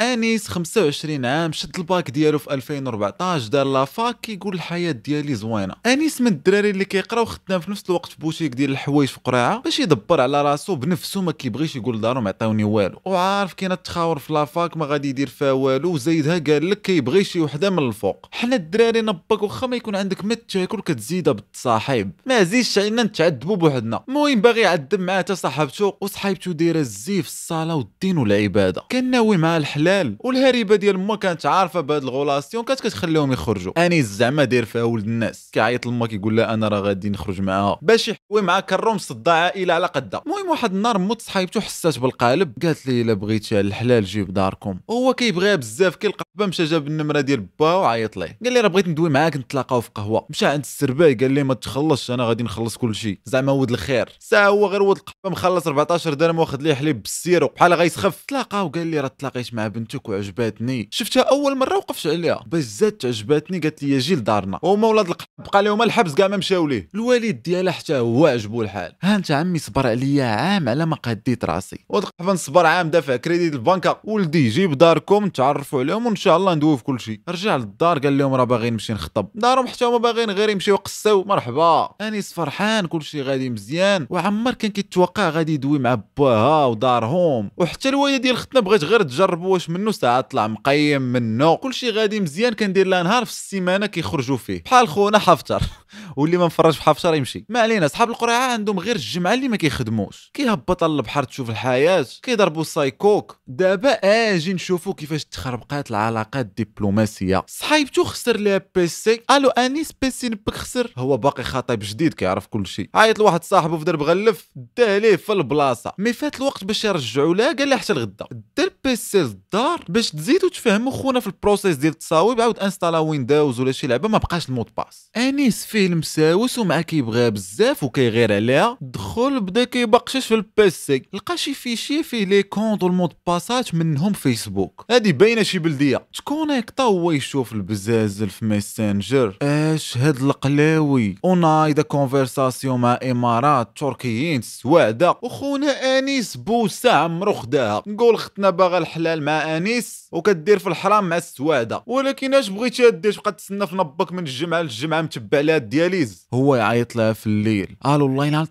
أنيس 25 عام شد الباك ديالو في 2014 دار la fac كيقول الحياة ديالي زوينة. أنيس من الدراري اللي كيقراو خدام في نفس الوقت في بوتيك ديال الحوايج في قريعة باش يدبر على راسو بنفسه ما كيبغيش يقول لدارهم عطاوني والو. وعارف كاين التخاور في la fac ما غادي يدير فيها والو. وزايدها قال لك كيبغي شي وحدة من الفوق. حنا الدراري نباك واخا ما يكون عندك ما تاكل كتزيدها بالتصاحب ما زيدش علينا نتعذبوا بوحدنا. المهم باغي يعذب معاه حتى صاحبته وصحيبته دايرة الزيف الصلاه والدين والعبادة. كان ناوي مع الحلال والهريبة ديال ما كانت عارفة بهاد ال relation كانت كتخليهم يخرجوا. انيس زعما داير فيها ولد الناس. كيعيط لما كيقول لها أنا راه غادي نخرج معاها. باش يحوي معاه كروم صدا عائلة على قدها. المهم واحد النهار موت صحيبته حسات بالقالب. قالت لي إلا بغيتي الحلال جيب داركم. هو كيبغيها بزاف كيلقى با مشى جاب النمرة ديال با وعيط ليه. قال لي راه بغيت ندوي معاك نتلاقاو في قهوة. مشى عند السرباي قال لي ما تخلصش أنا غادي نخلص كل شيء. زعما ود الخير. ساعة هو غير ود القهوه مخلص 14 درهم واخد ليه حليب بال sirop. بحال غيسخف تلاقاو قال لي راه تلاقيت مع بنتك وعجباتني. شفتها أول مرة وقفت عليها. باش زادت عجباتني قالت لي جي لدارنا هما ولاد بقى لهم الحبس كاع ما مشاو ليه. الوالد ديالها حتى هو عجبو الحال. ها انت عمي صبر عليا عام على ما قديت راسي. ود القهوه نصبر عام دافع كريديت البنكة. ولدي جيب داركم تعرفوا عليهم وإن شاء الله ندوي في كل شيء. رجع للدار قال لهم راه باغي نمشي نخطب. دارهم حتى هما باغيين غير يمشيو يقصيو مرحبا. أنيس فرحان كل شيء غادي مزيان. وعمر كان كيتوقع غادي يدوي مع باها ودارهم. وحتى الوالدة ديال ختنا بغات غير تجرب واش منه ساعه طلع مقيم منه. كل شيء غادي مزيان كندير لها نهار في السيمانة كيخرجوا فيه. بحال خونا حفتر. واللي ما مفرج في حفتر يمشي. ما علينا صحاب القرعة عندهم غير الجمعة اللي ما كيخدموش. كيهبط على البحر تشوف الحياة. كيضربوا سايكوك دابا آجي نشوفوا كيفاش تخربقات العلاقات الدبلوماسية. صحيبته خسر ليها PC. ألو أنيس PC نبك خسر؟ هو باقي خطيب جديد كيعرف كل شيء عيط لواحد صاحبه في درب غلف داه ليه في البلاصة. مي فات الوقت باش يرجعوا لها قال لها حتى الغدا. دار PC للدار باش تزيدوا تفهموا خونا في ال process ديال التصاويب عاود installa Windows ولا شي لعبة ما بقاش ال mot de passe. انيس فيه المساوس ومع كيبغيها بزاف وكيغير عليها. دخل بدا كيبقشش في ال PC لقى شي fichier فيه les comptes وال mots de passe ات منهم فيسبوك. هادي باينة شي بلدية. ت connecta هو يشوف البزازل في Messenger. اش هاد القلاوي؟ ونايض conversation مع امارات تركيين سواعده وخونا انيس بوسه عمرو خداها نقول ختنا باغا الحلال مع آنيس وكدير في الحرام مع السواعده ولكن اش بغيتي دير؟ تبقى تسنى في نبك من الجمعة للجمعه متبع لها ال dialyse. هو يعيط لها في الليل. قالوا الله ينال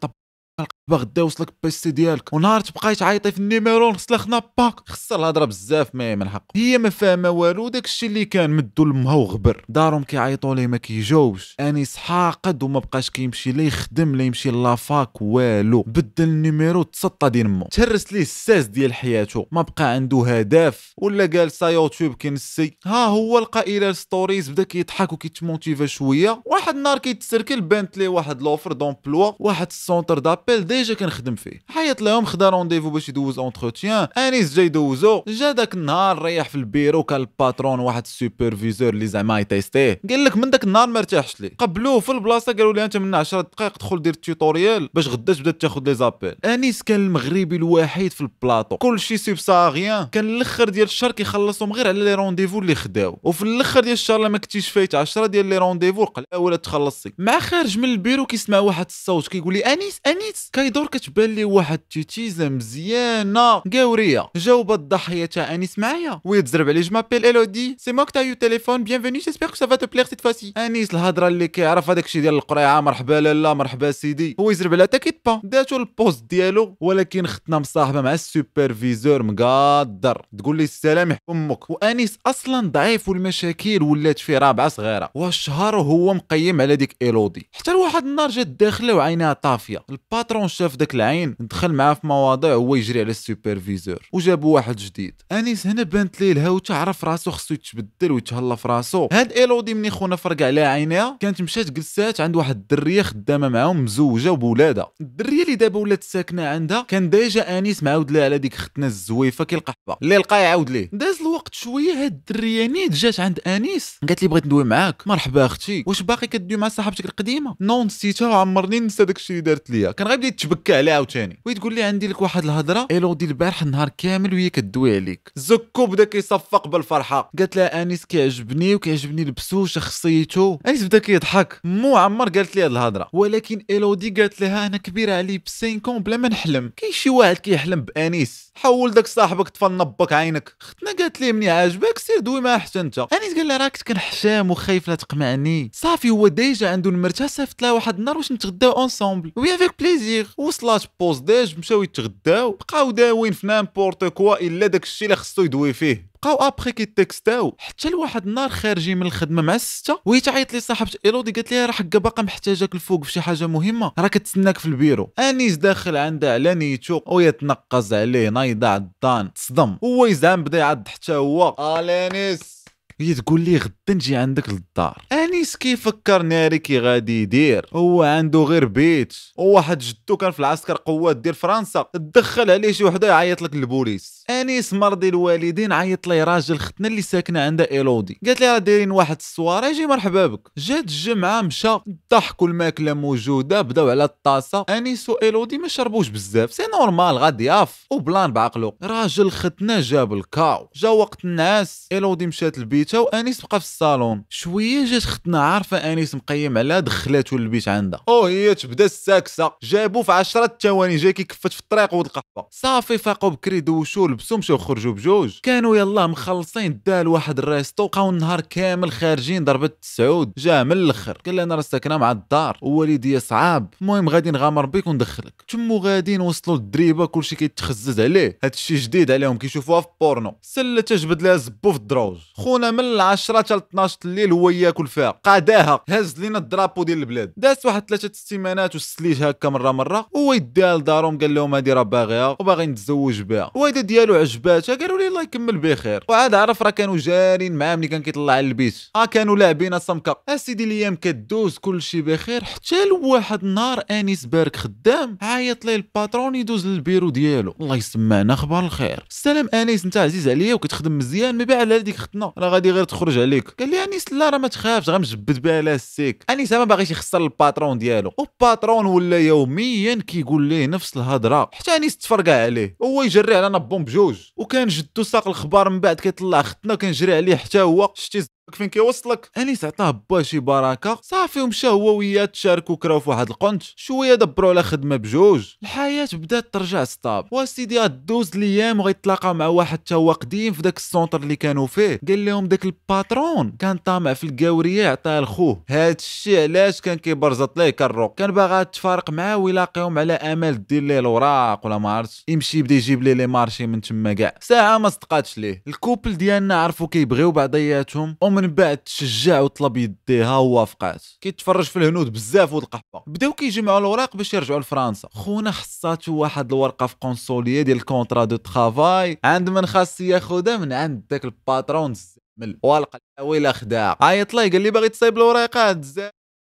القبه غدا وصلك PC ديالك ونهار تبقاي تعيطي في ال numéro نخص خنا باك. خصها الهضرة بزاف ما من حق. هي ما فاهمة والو داكشي اللي كان مدو لمها وغبر. دارهم كيعيطوا ليه ما كيجاوبش. انيس حاقد وما بقاش كيمشي لا يخدم لا يمشي لافاك والو. بدل النيميرو تسطى دين مو. تهرس ليه الساس ديال حياته. ما بقى عنده هدف. ولا جالسه يوتيوب كينسي ها هو لقى les stories بدا كيضحك وكيت motiva شوية. واحد النهار كيتسركل بانت ليه واحد l'offre d'emploi واحد ال centre d'appels déjà كنخدم فيه. حيط لهم خدا rendez-vous باش يدوز entretien أنيس جاي يدوزو جا داك النهار ريح في البيرو كان ال patron واحد ال superviseur اللي زعما ي teste يه. قال لك من داك النهار ما ارتاحش ليه. قبلوه في البلاصة قالوا لي أنت من 10 دقائق دخل دير ال tutoriel باش غدا تبدأ تاخذ les appels. أنيس كان المغربي الوحيد في البلاطو. كلشي subsahariens كان الأخر ديال الشهر كيخلصهم غير على les rendez-vous اللي خداو. وفي الأخر ديال الشهر لما كنتيش فايت 10 ديال les rendez-vous قلا ولا تخلصي. مع خارج من البيرو كيسمع واحد الصوت كيقول لي أنيس أنيس كيدور كتبان لي واحد التيتيزه مزيانة. قاوريه جاوبت الضحية تاع انيس معايا ويتزرب عليه. je m'appelle Élodie c'est moi que t'as eu au téléphone bienvenue j'espère ça va te plaire سيت فاسي انيس الهضره اللي كيعرف هذاك الشيء ديال القريعة. مرحبا لالا مرحبا سيدي. هو يزرب عليها t'inquiète pas. داتو ال poste ديالو. ولكن ختنا مصاحبة مع ال superviseur مقادر تقول لي السلام أمك. وانيس أصلا ضعيف والمشاكل ولات فيه رابعة صغيرة. والشهر وهو مقيم على ديك ايلودي حتى لواحد النهار جات داخلة وعينها طافية. ال patron شاف داك العين دخل معاه في مواضيع وهو يجري على ال superviseur. وجابوا واحد جديد. أنيس هنا بانت ليه الهوته عرف راسو خصو يتبدل ويتهلا في راسو. هاد إيلودي مني خونا فرق عليها عينيها. كانت مشات جلسات عند واحد الدرية خدامة معاهم مزوجة وبولادها الدرية اللي دابا ولات ساكنة عندها كان déjà أنيس معاود لها على ديك ختنا الزويفة كيلقحبه اللي لقى يعاود ليه. داز الوقت شوية هاد الدرية نيت جات عند أنيس. قالت لي بغيت ندوي معاك. مرحبا أختي. واش باقي كدوي مع صاحبتك القديمة؟ non نسيتها وعمرني نسى داكشي اللي دارت ليا. كان غير بديت ويتبكى عليها عاوتاني. وتقول لي عندي لك واحد الهضرة؟ ايلودي البارح النهار كامل وهي كدوي عليك. زكو بدا كيصفق بالفرحة. قالت لها أنيس كيعجبني وكيعجبني لبسو شخصيته أنيس بدا كيضحك. مو عمر قالت لي هاد الهضرة. ولكن ايلودي قالت لها أنا كبيرة علي ب cinq ans بلا ما نحلم. كاين شي واحد كيحلم بأنيس. حول داك صاحبك طفى نبك عينك. اختنا قالت لي مني عاجبك سير دوي معاه حتى أنت. أنيس قال لها راك كنحشام وخايف لا تقمعني. صافي هو déjà عنده المرته صيفط لها واحد النهار واش نتغداو ensemble oui avec plaisir وصلات pause déj مشاو يتغداو بقاو داوين في n'importe quoi إلا داك الشيء اللي خصو يدوي فيه. بقاو après كيت texta و. حتى لواحد النهار خارجين من الخدمة مع الستة وهي تعيط لي صاحبه إيلودي قالت لها راه حكا باقا محتاجاك الفوق في شي حاجة مهمة راه كتسناك في البيرو. انيس داخل عندها على نيتو ويتنقز عليه نايض عضان تصدم. هو يزعم بدا يعض حتى هو. آ لانيس! هي تقول لي غدا نجي عندك للدار. أنيس كيفكر ناري كي غادي يدير؟ هو عنده غير بيت. وواحد جدو كان في العسكر قوات ديال فرنسا. تدخل عليه شي وحدة يعيط لك البوليس أنيس مرضي الوالدين عيط لي راجل ختنا اللي ساكنة عندها إيلودي. قالت لي راه دايرين واحد la soirée جي مرحبا بك. جات الجمعة مشى الضحك والماكله موجودة بداو على الطاسة. أنيس وإيلودي ما شربوش بزاف c'est normal غضياف و plan بعقلو. راجل ختنا جاب ال KO. جا وقت الناس إيلودي مشات لبيتها وأنيس بقى في الصالون. شوية جات ختنا عارفة أنيس مقيم عليها دخلاتو للبيت عندها. أو هي تبدا الساكسة. جابو في 10 ثواني جاي كيكفت في الطريق ود صافي فاقوا بكري دوشو لبسو مشاو خرجوا بجوج. كانوا يلاه مخلصين دال واحد ال resto بقاو النهار كامل خارجين ضربت السعود جا من الأخر. قال لي أنا راه ساكنة مع الدار ووالدي صعاب. المهم غادي نغامر بك وندخلك. تمو غاديين وصلوا للدريبة كلشي كيتخزز عليه. هادشي جديد عليهم كيشوفوها في بورنو. سلة تجبد لها زبو في الدروج خونا من العشرة حتى 12 الليل هو ياكل فيها. قاداها. هز لينا ال drapeau ديال البلاد. داز واحد ثلاثة ال semainات والسليج هكا مرة مرة. هو يديها لدارهم قال لهم هادي راه باغيها وباغي نتزوج بها. الوالده ديالو عجباتها قالوا لي الله يكمل بخير. وعاد عرف راه كانوا جارين معاه ملي كان كيطلع للبيت آه كانوا لاعبين سمكه اسيدي الأيام كدوز كلشي بخير حتى لواحد النهار انيس بارك خدام عيط ليه ال patron يدوز للبيرو ديالو. الله يسمعنا أخبار الخير. السلام انيس انت عزيز عليا وكتخدم مزيان ما على هذيك ختنا. راه غادي غير تخرج عليك. قال لي انيس لا راه ما تخافش غنجبد بها l'astuce انيس ما باغيش يخسر ال patron ديالو. وال patron ولا يوميا كيقول ليه نفس الهضرة. حتى انيس تفرقع عليه. هو يجري على نبون بجوج وكان جدو ساق الخبار من بعد كيطلع ختنا كنجري عليه حتى هو. شتي فين كيوصلك؟ انيس عطاه با شي بركة. صافي ومشى هو وياه تشاركوا كراو في واحد القنت. شوية دبروا على خدمة بجوج. الحياة بدات ترجع stable. وسيدي غدوز الأيام وغيتلاقى مع واحد تا هو قديم في داك ال centre اللي كانوا فيه. قال لهم داك ال patron كان طامع في الكاورية عطاه لخوه هاد الشيء علاش كان كيبرزط ليه كرو كان باغا تفارق معاه ويلاقيهم على امل دير ليه الاوراق ولا ما عرفتش يمشي يبدأ يجيب ليه les marchés من تما كاع. ساعة ما صدقاتش ليه. ال couple ديالنا عرفوا كيبغيو بعضياتهم. ومن بعد تشجع وطلب يديها ووافقات. كيتفرج في الهنود بزاف ود القحبه بداو كيجمعوا الاوراق باش يرجعوا لفرنسا. خونا خصاتو واحد الورقة في consulat ديال ال contrat de travail. عند من خاص ياخذها من عند داك الباترون الزمل والقى ويلا خداع عيط لي قال لي باغي تصايب الوريقات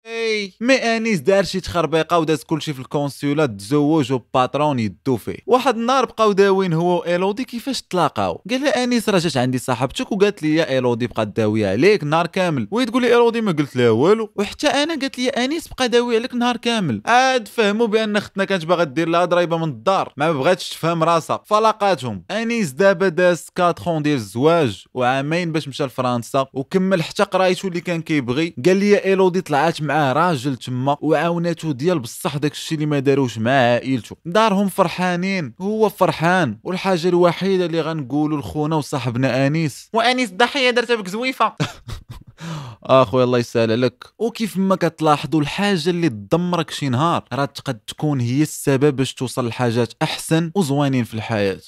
أي. مي انيس دار شي تخربيقة وداز كلشي في الكونسولا تزوج وباترون يدو فيه واحد النهار بقاو داوين هو وايلودي كيفاش تلاقاو؟ قال لها أنيس راه جات عندي صاحبتك وقالت لي يا إيلودي بقات داويه عليك نهار كامل. وهي تقول لي إيلودي ما قلت لها والو. وحتى أنا قالت لي أنيس بقى داوي عليك نهار كامل. عاد فهموا بأن أختنا كانت باغا دير لها ضريبة من الدار ما بغاتش تفهم راسها. فلاقاتهم. أنيس دابا داز 4 ديال الزواج وعامين باش مشى لفرنسا وكمل حتى قرايته اللي كان كيبغي. قال لي إيلودي طلعات معاه راجل تما وعاوناتو ديال بصح داكشي اللي ما داروش مع عائلته. دارهم فرحانين هو فرحان والحاجة الوحيدة اللي غنقولوا لخونا وصاحبنا أنيس. وأنيس الضحية درتها بك زويفة. أخويا الله يسهل عليك. وكيف ما كتلاحظوا الحاجة اللي تدمرك شي نهار راه تقد تكون هي السبب باش توصل لحاجات أحسن وزوينين في الحياة.